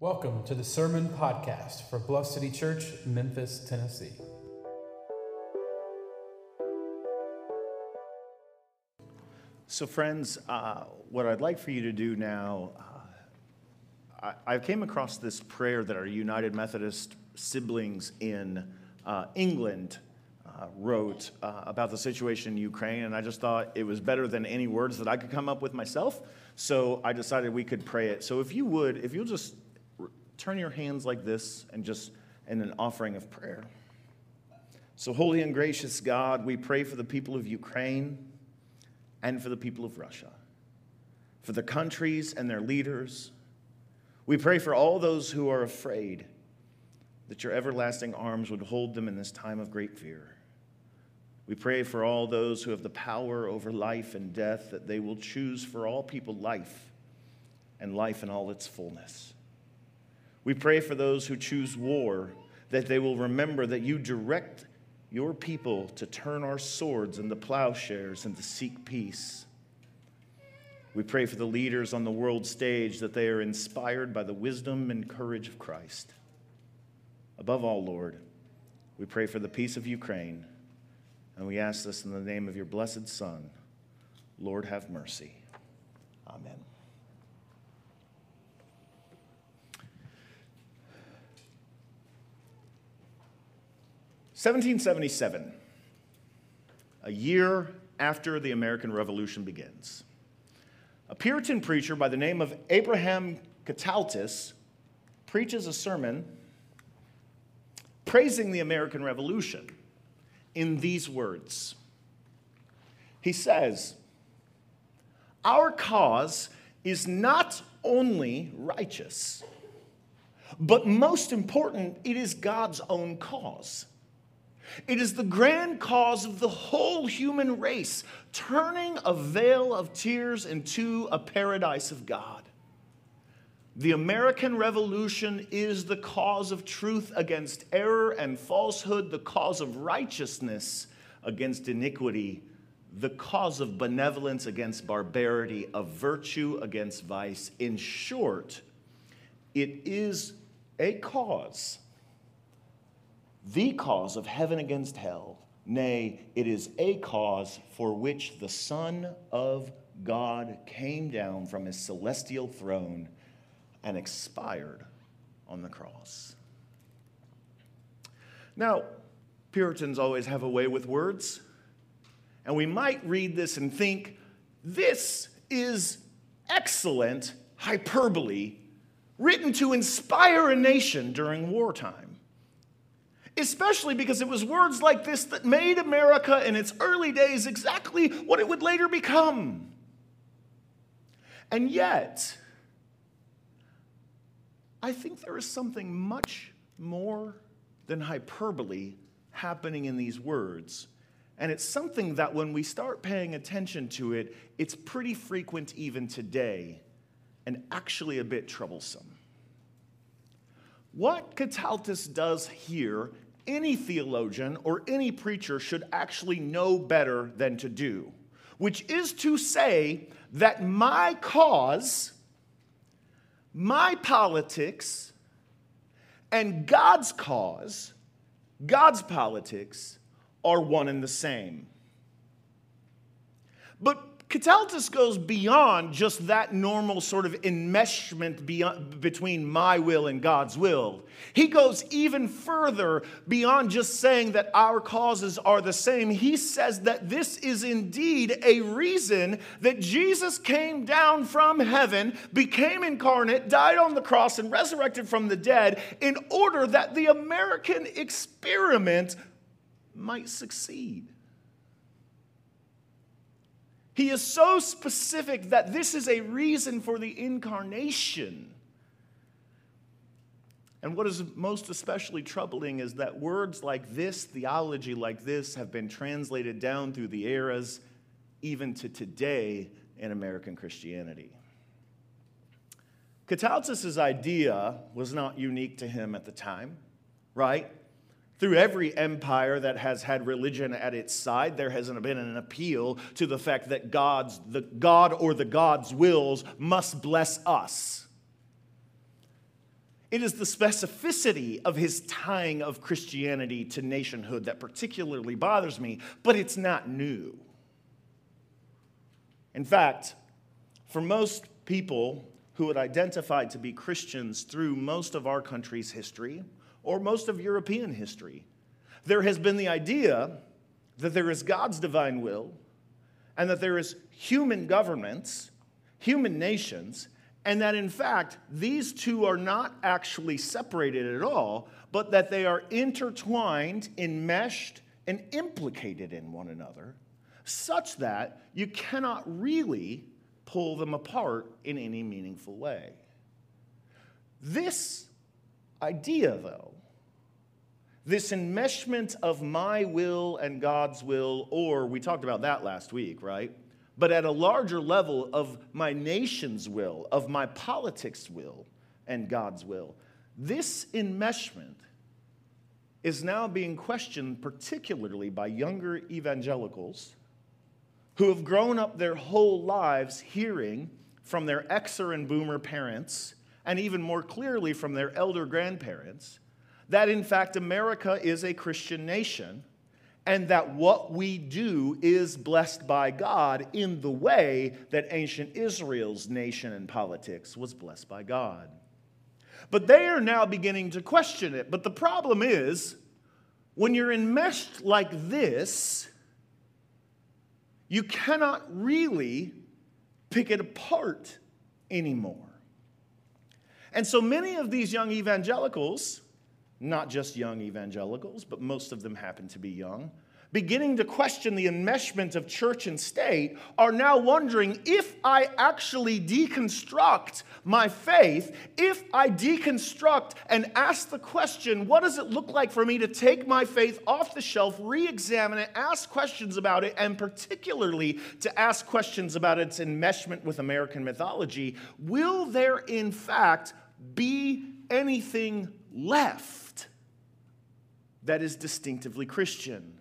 Welcome to the Sermon Podcast for Bluff City Church, Memphis, Tennessee. So, friends, uh, what I'd like for you to do now, uh, I, I came across this prayer that our United Methodist siblings in uh, England uh, wrote uh, about the situation in Ukraine, and I just thought it was better than any words that I could come up with myself. So I decided we could pray it. So if you would, if you'll just turn your hands like this and just in an offering of prayer. So, holy and gracious God, we pray for the people of Ukraine and for the people of Russia, for the countries and their leaders. We pray for all those who are afraid that your everlasting arms would hold them in this time of great fear. We pray for all those who have the power over life and death that they will choose for all people life and life in all its fullness. We pray for those who choose war that they will remember that you direct your people to turn our swords into plowshares and to seek peace. We pray for the leaders on the world stage that they are inspired by the wisdom and courage of Christ. Above all, Lord, we pray for the peace of Ukraine, and we ask this in the name of your blessed Son. Lord, have mercy. Amen. Seventeen seventy-seven, a year after the American Revolution begins. A Puritan preacher by the name of Abraham Keteltas preaches a sermon praising the American Revolution in these words. He says, Our cause is not only righteous, but most important, it is God's own cause. It is the grand cause of the whole human race, turning a vale of tears into a paradise of God. The American Revolution is the cause of truth against error and falsehood, the cause of righteousness against iniquity, the cause of benevolence against barbarity, of virtue against vice. In short, it is a cause, the cause of heaven against hell. Nay, it is a cause for which the Son of God came down from his celestial throne and expired on the cross. Now, Puritans always have a way with words, and we might read this and think, this is excellent hyperbole written to inspire a nation during wartime. Especially because it was words like this that made America in its early days exactly what it would later become. And yet, I think there is something much more than hyperbole happening in these words. And it's something that when we start paying attention to it, it's pretty frequent even today and actually a bit troublesome. What Keteltas does here, any theologian or any preacher should actually know better than to do, which is to say that my cause my politics and God's cause, God's politics, are one and the same. But Keteltas goes beyond just that normal sort of enmeshment beyond, between my will and God's will. He goes even further beyond just saying that our causes are the same. He says that this is indeed a reason that Jesus came down from heaven, became incarnate, died on the cross, and resurrected from the dead in order that the American experiment might succeed. He is so specific that this is a reason for the incarnation. And what is most especially troubling is that words like this, theology like this, have been translated down through the eras, even to today in American Christianity. Keteltas's idea was not unique to him at the time, right? Through every empire that has had religion at its side, there has been an appeal to the fact that God's, the God or the God's wills must bless us. It is the specificity of his tying of Christianity to nationhood that particularly bothers me, but it's not new. In fact, for most people who had identified to be Christians through most of our country's history or most of European history, there has been the idea that there is God's divine will and that there is human governments, human nations, and that in fact, these two are not actually separated at all, but that they are intertwined, enmeshed, and implicated in one another, such that you cannot really pull them apart in any meaningful way. This idea, though, this enmeshment of my will and God's will, or we talked about that last week, right? but at a larger level of my nation's will, of my politics' will, and God's will. This enmeshment is now being questioned, particularly by younger evangelicals who have grown up their whole lives hearing from their Xer and boomer parents, and even more clearly from their elder grandparents, that in fact America is a Christian nation and that what we do is blessed by God in the way that ancient Israel's nation and politics was blessed by God. But they are now beginning to question it. But the problem is, when you're enmeshed like this, you cannot really pick it apart anymore. And so many of these young evangelicals not just young evangelicals, but most of them happen to be young, beginning to question the enmeshment of church and state, are now wondering if I actually deconstruct my faith, if I deconstruct and ask the question, what does it look like for me to take my faith off the shelf, re examine it, ask questions about it, and particularly to ask questions about its enmeshment with American mythology, will there in fact be anything left? That is distinctively Christian?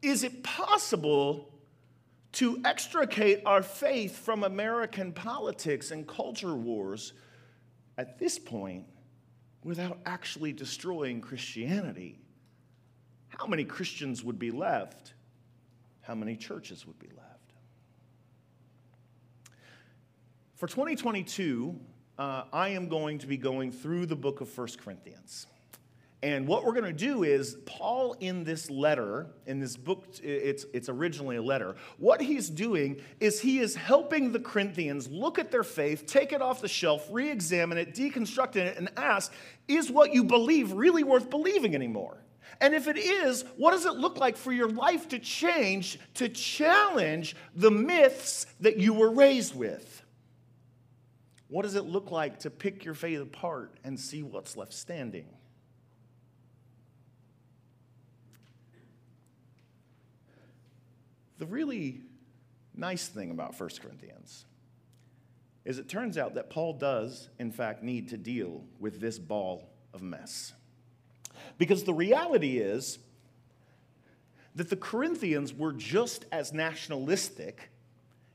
Is it possible to extricate our faith from American politics and culture wars at this point without actually destroying Christianity? How many Christians would be left? How many churches would be left? For 2022, uh, I am going to be going through the book of 1 Corinthians. And what we're going to do is, Paul, in this letter, in this book, it's, it's originally a letter, what he's doing is he is helping the Corinthians look at their faith, take it off the shelf, re examine it, deconstruct it, and ask, is what you believe really worth believing anymore? And if it is, what does it look like for your life to change, to challenge the myths that you were raised with? What does it look like to pick your faith apart and see what's left standing? The really nice thing about 1 Corinthians is it turns out that Paul does, in fact, need to deal with this ball of mess. Because the reality is that the Corinthians were just as nationalistic,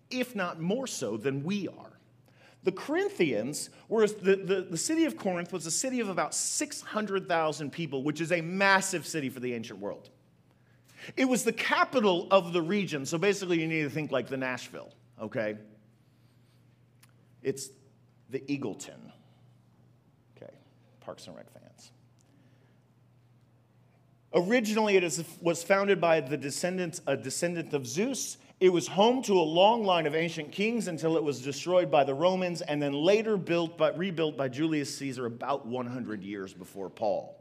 if not more so, than we are. The Corinthians were, the, the, the city of Corinth was a city of about 600,000 people, which is a massive city for the ancient world. It was the capital of the region. So basically, you need to think like the Nashville, okay? It's the Eagleton. Okay, Parks and Rec fans. Originally, it was founded by the descendants, a descendant of Zeus. It was home to a long line of ancient kings until it was destroyed by the Romans and then later built but rebuilt by Julius Caesar about 100 years before Paul.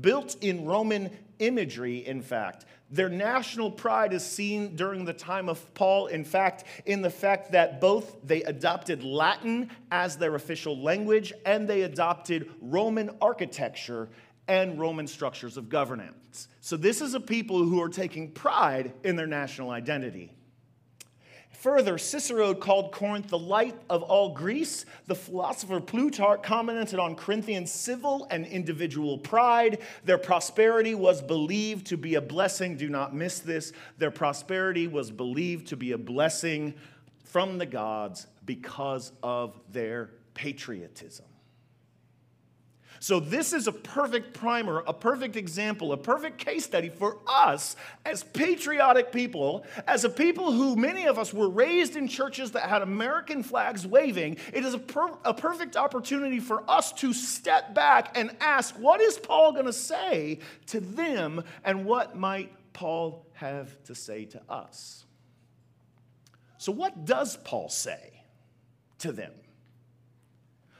Built in Roman imagery, in fact. Their national pride is seen during the time of Paul, in fact, in the fact that both they adopted Latin as their official language and they adopted Roman architecture and Roman structures of governance. So, this is a people who are taking pride in their national identity. Further, Cicero called Corinth the light of all Greece. The philosopher Plutarch commented on Corinthian civil and individual pride. Their prosperity was believed to be a blessing. Do not miss this. Their prosperity was believed to be a blessing from the gods because of their patriotism. So, this is a perfect primer, a perfect example, a perfect case study for us as patriotic people, as a people who many of us were raised in churches that had American flags waving. It is a, per- a perfect opportunity for us to step back and ask, what is Paul going to say to them, and what might Paul have to say to us? So, what does Paul say to them?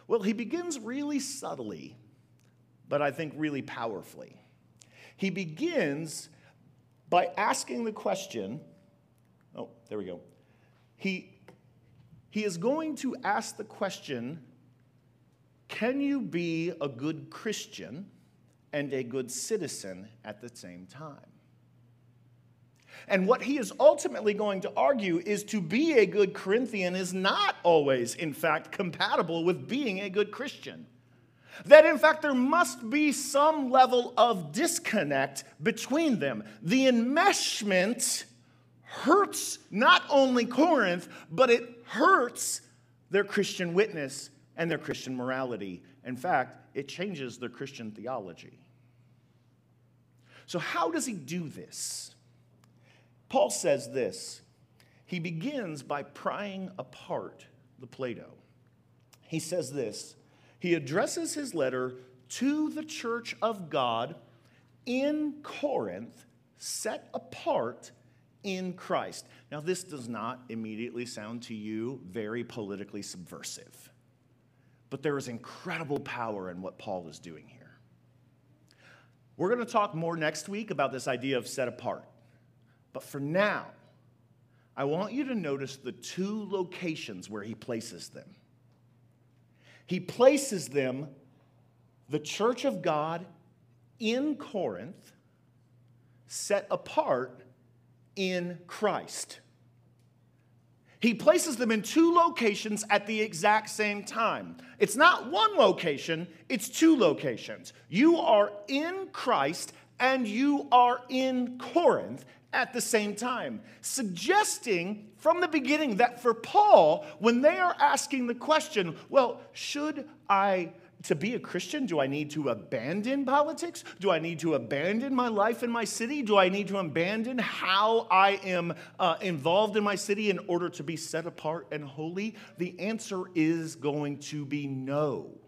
Well, he begins really subtly but I think really powerfully. He begins by asking the question oh, there we go. He, he is going to ask the question can you be a good Christian and a good citizen at the same time? And what he is ultimately going to argue is to be a good Corinthian is not always, in fact, compatible with being a good Christian. That in fact there must be some level of disconnect between them. The enmeshment hurts not only Corinth, but it hurts their Christian witness and their Christian morality. In fact, it changes their Christian theology. So, how does he do this? Paul says this. He begins by prying apart the Plato. He says this he addresses his letter to the church of God in Corinth, set apart in Christ. Now, this does not immediately sound to you very politically subversive, but there is incredible power in what Paul is doing here. We're going to talk more next week about this idea of set apart. But for now, I want you to notice the two locations where he places them. He places them, the church of God in Corinth, set apart in Christ. He places them in two locations at the exact same time. It's not one location, it's two locations. You are in Christ and you are in Corinth at the same time, suggesting from the beginning that for Paul, when they are asking the question, well, should I, to be a Christian, do I need to abandon politics? Do I need to abandon my life in my city? Do I need to abandon how I am uh, involved in my city in order to be set apart and holy? The answer is going to be no.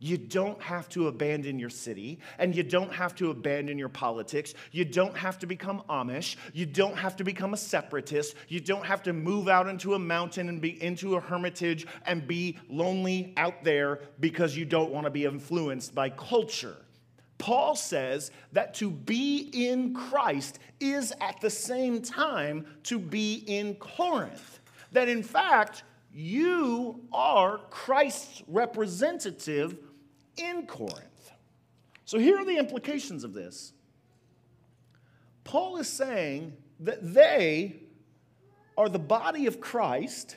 You don't have to abandon your city, and you don't have to abandon your politics. You don't have to become Amish. You don't have to become a separatist. You don't have to move out into a mountain and be into a hermitage and be lonely out there because you don't want to be influenced by culture. Paul says that to be in Christ is at the same time to be in Corinth. That in fact, you are Christ's representative in Corinth. So here are the implications of this. Paul is saying that they are the body of Christ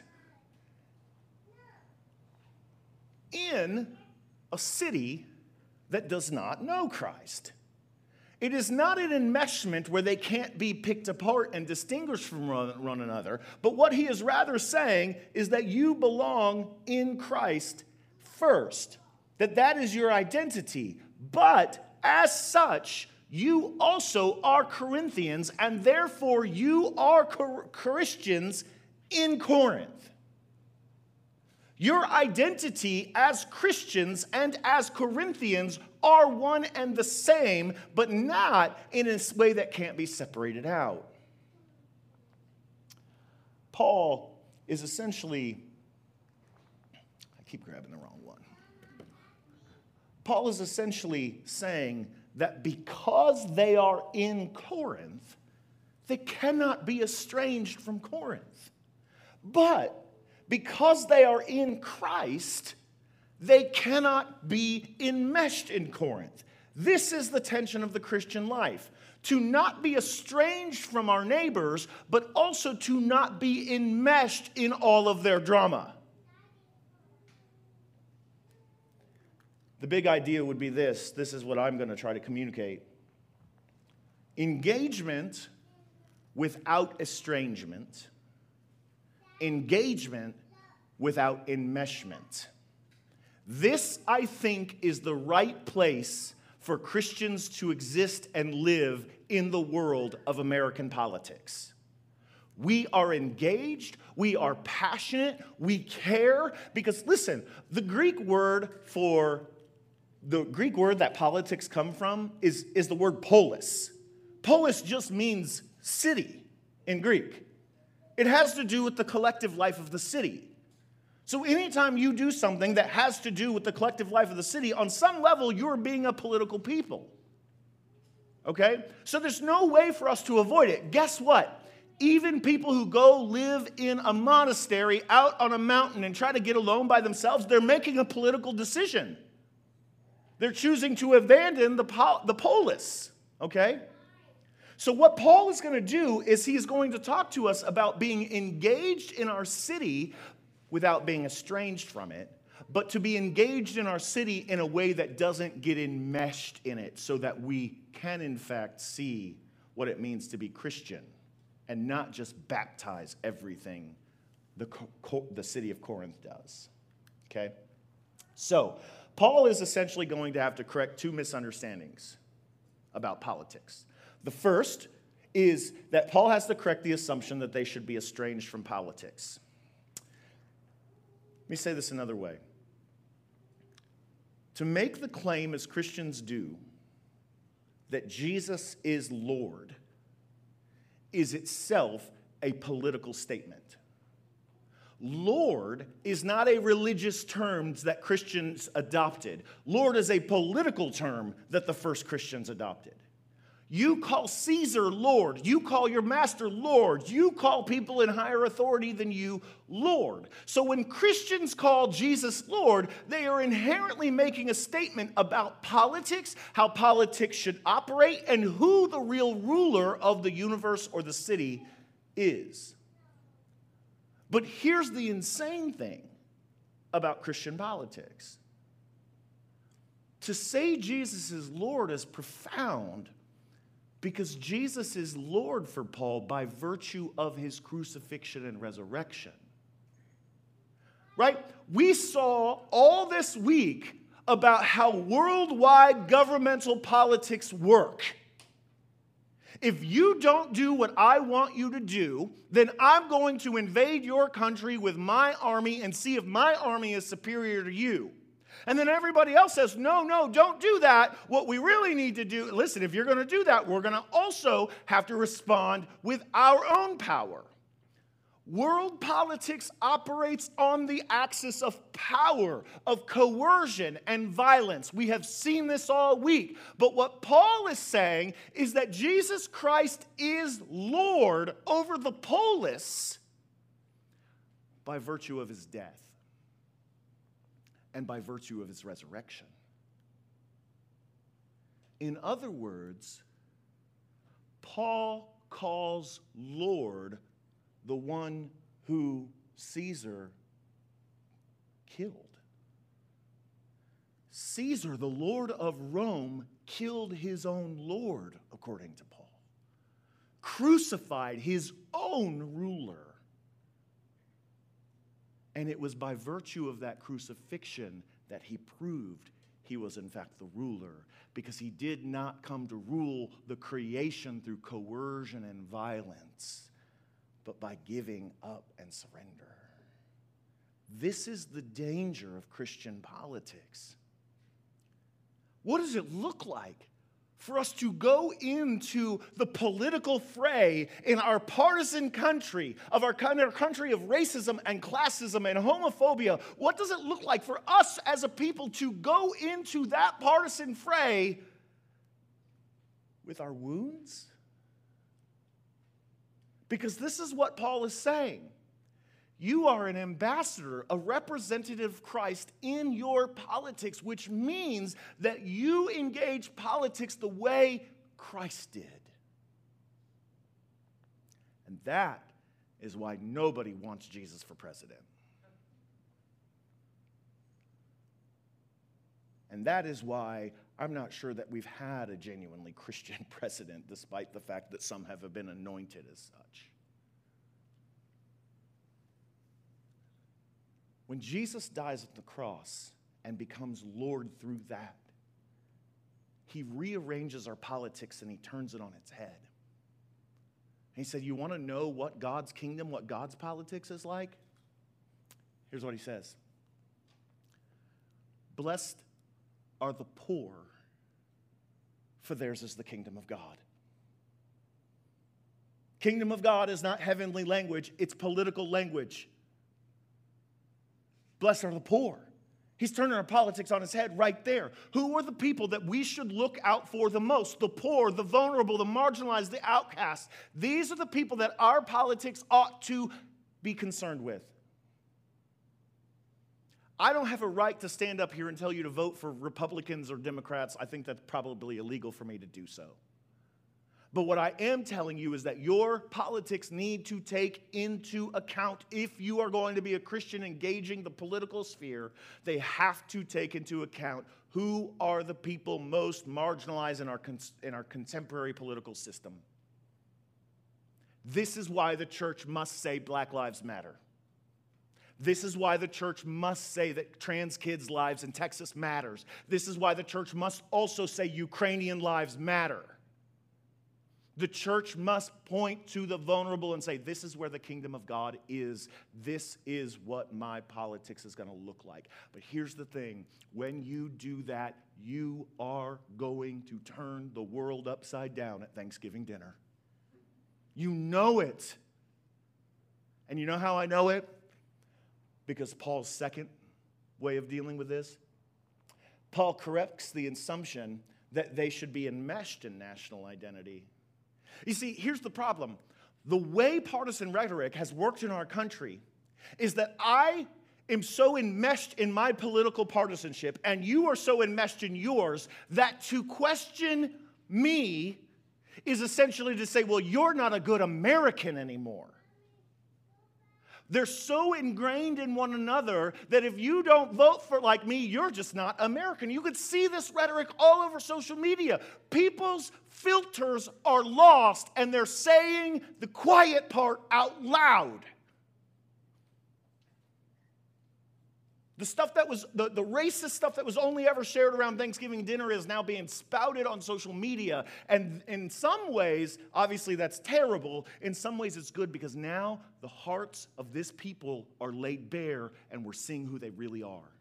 in a city that does not know Christ. It is not an enmeshment where they can't be picked apart and distinguished from one another, but what he is rather saying is that you belong in Christ first that that is your identity. But as such, you also are Corinthians, and therefore you are Christians in Corinth. Your identity as Christians and as Corinthians are one and the same, but not in a way that can't be separated out. Paul is essentially, I keep grabbing the wrong Paul is essentially saying that because they are in Corinth, they cannot be estranged from Corinth. But because they are in Christ, they cannot be enmeshed in Corinth. This is the tension of the Christian life to not be estranged from our neighbors, but also to not be enmeshed in all of their drama. The big idea would be this this is what I'm going to try to communicate. Engagement without estrangement, engagement without enmeshment. This, I think, is the right place for Christians to exist and live in the world of American politics. We are engaged, we are passionate, we care, because listen, the Greek word for the Greek word that politics come from is, is the word polis. Polis just means city in Greek. It has to do with the collective life of the city. So, anytime you do something that has to do with the collective life of the city, on some level, you're being a political people. Okay? So, there's no way for us to avoid it. Guess what? Even people who go live in a monastery out on a mountain and try to get alone by themselves, they're making a political decision. They're choosing to abandon the, the polis. Okay? So, what Paul is going to do is he's going to talk to us about being engaged in our city without being estranged from it, but to be engaged in our city in a way that doesn't get enmeshed in it so that we can, in fact, see what it means to be Christian and not just baptize everything the, the city of Corinth does. Okay? So, Paul is essentially going to have to correct two misunderstandings about politics. The first is that Paul has to correct the assumption that they should be estranged from politics. Let me say this another way. To make the claim, as Christians do, that Jesus is Lord is itself a political statement. Lord is not a religious term that Christians adopted. Lord is a political term that the first Christians adopted. You call Caesar Lord. You call your master Lord. You call people in higher authority than you Lord. So when Christians call Jesus Lord, they are inherently making a statement about politics, how politics should operate, and who the real ruler of the universe or the city is. But here's the insane thing about Christian politics to say Jesus is Lord is profound because Jesus is Lord for Paul by virtue of his crucifixion and resurrection. Right? We saw all this week about how worldwide governmental politics work. If you don't do what I want you to do, then I'm going to invade your country with my army and see if my army is superior to you. And then everybody else says, no, no, don't do that. What we really need to do, listen, if you're going to do that, we're going to also have to respond with our own power. World politics operates on the axis of power, of coercion, and violence. We have seen this all week. But what Paul is saying is that Jesus Christ is Lord over the polis by virtue of his death and by virtue of his resurrection. In other words, Paul calls Lord the one who Caesar killed. Caesar, the Lord of Rome, killed his own Lord, according to Paul, crucified his own ruler. And it was by virtue of that crucifixion that he proved he was, in fact, the ruler, because he did not come to rule the creation through coercion and violence, but by giving up and surrender. This is the danger of Christian politics. What does it look like for us to go into the political fray in our partisan country, of our, our country of racism and classism and homophobia, what does it look like for us as a people to go into that partisan fray with our wounds? Because this is what Paul is saying. You are an ambassador, a representative of Christ in your politics, which means that you engage politics the way Christ did. And that is why nobody wants Jesus for president. And that is why I'm not sure that we've had a genuinely Christian president, despite the fact that some have been anointed as such. When Jesus dies at the cross and becomes Lord through that. He rearranges our politics and he turns it on its head. He said, You want to know what God's kingdom, what God's politics is like? Here's what he says Blessed are the poor, for theirs is the kingdom of God. Kingdom of God is not heavenly language, it's political language. Blessed are the poor. He's turning our politics on its head right there. Who are the people that we should look out for the most? The poor, the vulnerable, the marginalized, the outcasts. These are the people that our politics ought to be concerned with. I don't have a right to stand up here and tell you to vote for Republicans or Democrats. I think that's probably illegal for me to do so. But what I am telling you is that your politics need to take into account, if you are going to be a Christian engaging the political sphere, they have to take into account who are the people most marginalized in our, in our contemporary political system. This is why the church must say Black Lives Matter. This is why the church must say that trans kids' lives in Texas matters. This is why the church must also say Ukrainian lives matter. The church must point to the vulnerable and say, This is where the kingdom of God is. This is what my politics is going to look like. But here's the thing when you do that, you are going to turn the world upside down at Thanksgiving dinner. You know it. And you know how I know it? Because Paul's second way of dealing with this, Paul corrects the assumption that they should be enmeshed in national identity. You see, here's the problem the way partisan rhetoric has worked in our country is that I am so enmeshed in my political partisanship and you are so enmeshed in yours that to question me is essentially to say, well, you're not a good American anymore. They're so ingrained in one another that if you don't vote for like me, you're just not American. You could see this rhetoric all over social media. People's filters are lost and they're saying the quiet part out loud. The stuff that was, the, the racist stuff that was only ever shared around Thanksgiving dinner is now being spouted on social media. And in some ways, obviously that's terrible. In some ways, it's good because now the hearts of this people are laid bare and we're seeing who they really are.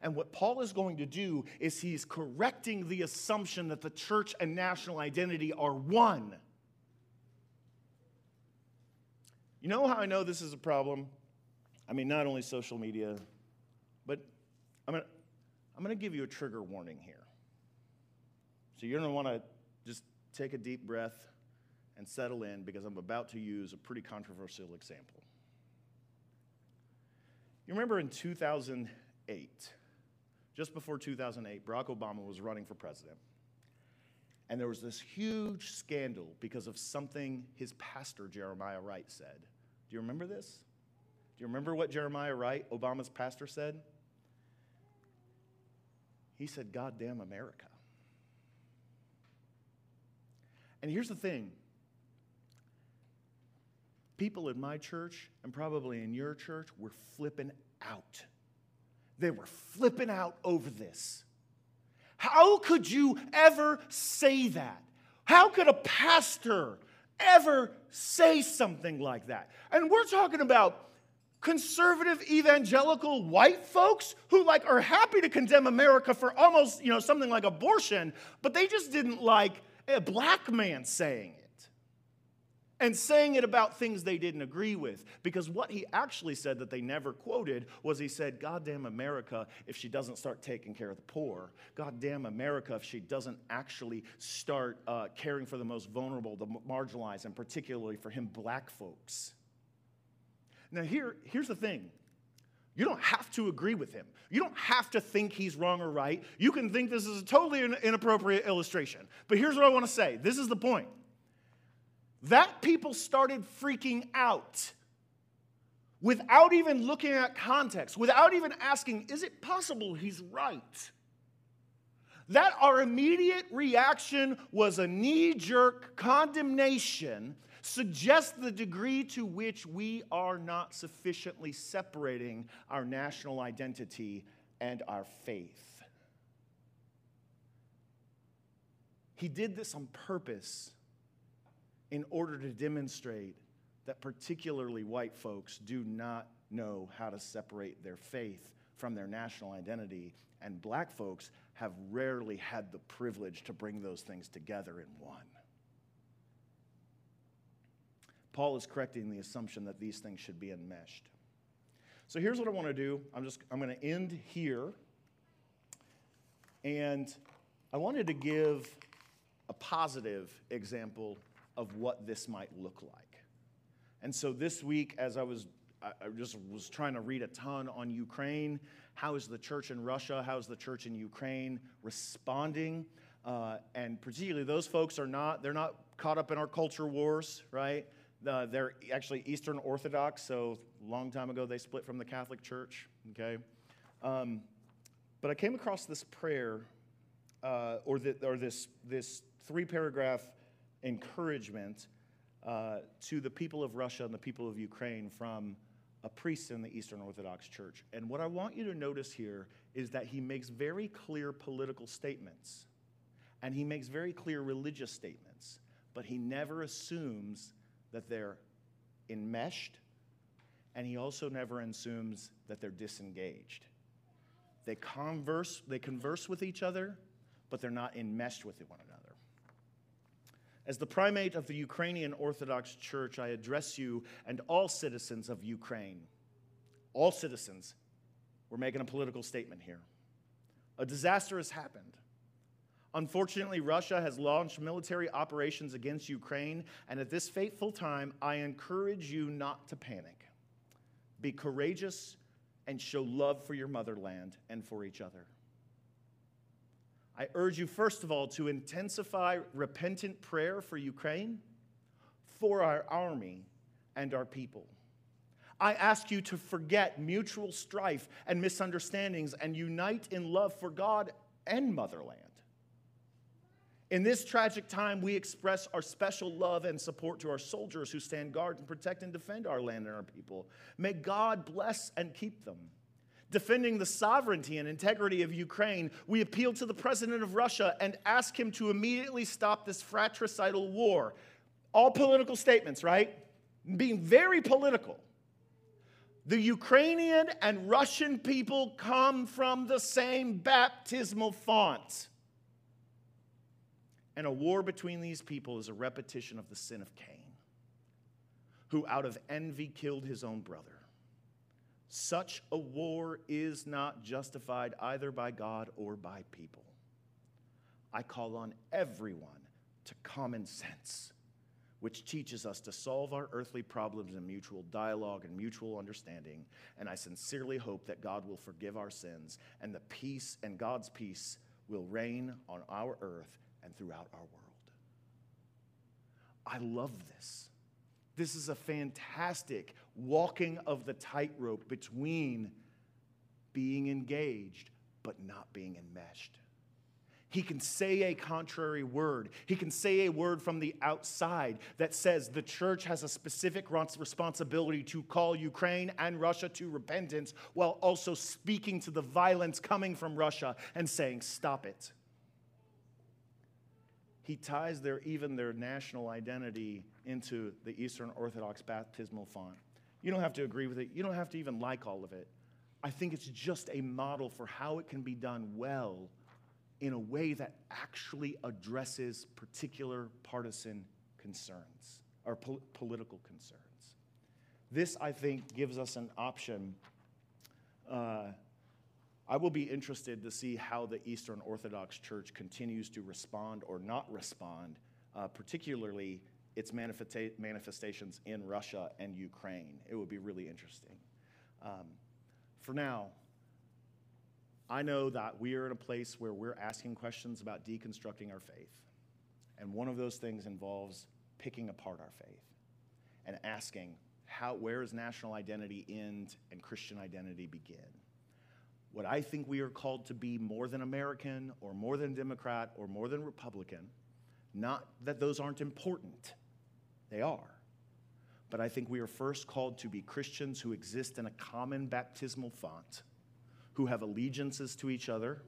And what Paul is going to do is he's correcting the assumption that the church and national identity are one. You know how I know this is a problem? I mean, not only social media, but I'm going to I'm going to give you a trigger warning here. So you're going to want to just take a deep breath and settle in because I'm about to use a pretty controversial example. You remember in 2008, just before 2008, Barack Obama was running for president. And there was this huge scandal because of something his pastor, Jeremiah Wright, said. Do you remember this? Do you remember what Jeremiah Wright, Obama's pastor, said? He said, God damn America. And here's the thing people in my church and probably in your church were flipping out. They were flipping out over this. How could you ever say that? How could a pastor ever say something like that? And we're talking about conservative evangelical white folks who like are happy to condemn America for almost, you know, something like abortion, but they just didn't like a black man saying it. And saying it about things they didn't agree with. Because what he actually said that they never quoted was he said, God damn America if she doesn't start taking care of the poor. God damn America if she doesn't actually start uh, caring for the most vulnerable, the marginalized, and particularly for him, black folks. Now, here, here's the thing you don't have to agree with him. You don't have to think he's wrong or right. You can think this is a totally inappropriate illustration. But here's what I want to say this is the point. That people started freaking out without even looking at context, without even asking, is it possible he's right? That our immediate reaction was a knee jerk condemnation suggests the degree to which we are not sufficiently separating our national identity and our faith. He did this on purpose in order to demonstrate that particularly white folks do not know how to separate their faith from their national identity, and black folks have rarely had the privilege to bring those things together in one. Paul is correcting the assumption that these things should be enmeshed. So here's what I want to do. I'm just I'm going to end here. And I wanted to give a positive example of what this might look like. And so this week, as I was, I just was trying to read a ton on Ukraine. How is the church in Russia? How is the church in Ukraine responding? Uh, and particularly, those folks are not, they're not caught up in our culture wars, right? Uh, they're actually Eastern Orthodox, so long time ago they split from the Catholic Church, okay? Um, but I came across this prayer, uh, or, the, or this, this three paragraph encouragement uh, to the people of Russia and the people of Ukraine from a priest in the Eastern Orthodox Church. And what I want you to notice here is that he makes very clear political statements and he makes very clear religious statements, but he never assumes that they're enmeshed and he also never assumes that they're disengaged. They converse, they converse with each other, but they're not enmeshed with one another. As the primate of the Ukrainian Orthodox Church, I address you and all citizens of Ukraine. All citizens. We're making a political statement here. A disaster has happened. Unfortunately, Russia has launched military operations against Ukraine, and at this fateful time, I encourage you not to panic. Be courageous and show love for your motherland and for each other. I urge you, first of all, to intensify repentant prayer for Ukraine, for our army, and our people. I ask you to forget mutual strife and misunderstandings and unite in love for God and motherland. In this tragic time, we express our special love and support to our soldiers who stand guard and protect and defend our land and our people. May God bless and keep them defending the sovereignty and integrity of Ukraine, we appeal to the president of Russia and ask him to immediately stop this fratricidal war. All political statements, right? Being very political. The Ukrainian and Russian people come from the same baptismal font. And a war between these people is a repetition of the sin of Cain, who out of envy killed his own brother. Such a war is not justified either by God or by people. I call on everyone to common sense, which teaches us to solve our earthly problems in mutual dialogue and mutual understanding. And I sincerely hope that God will forgive our sins and the peace and God's peace will reign on our earth and throughout our world. I love this. This is a fantastic walking of the tightrope between being engaged but not being enmeshed. He can say a contrary word. He can say a word from the outside that says the church has a specific responsibility to call Ukraine and Russia to repentance while also speaking to the violence coming from Russia and saying, Stop it. He ties their, even their national identity into the Eastern Orthodox baptismal font. You don't have to agree with it, you don't have to even like all of it. I think it's just a model for how it can be done well in a way that actually addresses particular partisan concerns or po- political concerns. This, I think, gives us an option. Uh, I will be interested to see how the Eastern Orthodox Church continues to respond or not respond, uh, particularly its manifesta- manifestations in Russia and Ukraine. It would be really interesting. Um, for now, I know that we are in a place where we're asking questions about deconstructing our faith. And one of those things involves picking apart our faith and asking, how, where does national identity end and Christian identity begin? What I think we are called to be more than American or more than Democrat or more than Republican, not that those aren't important, they are. But I think we are first called to be Christians who exist in a common baptismal font, who have allegiances to each other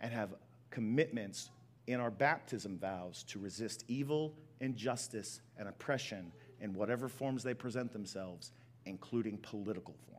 and have commitments in our baptism vows to resist evil, injustice, and oppression in whatever forms they present themselves, including political forms.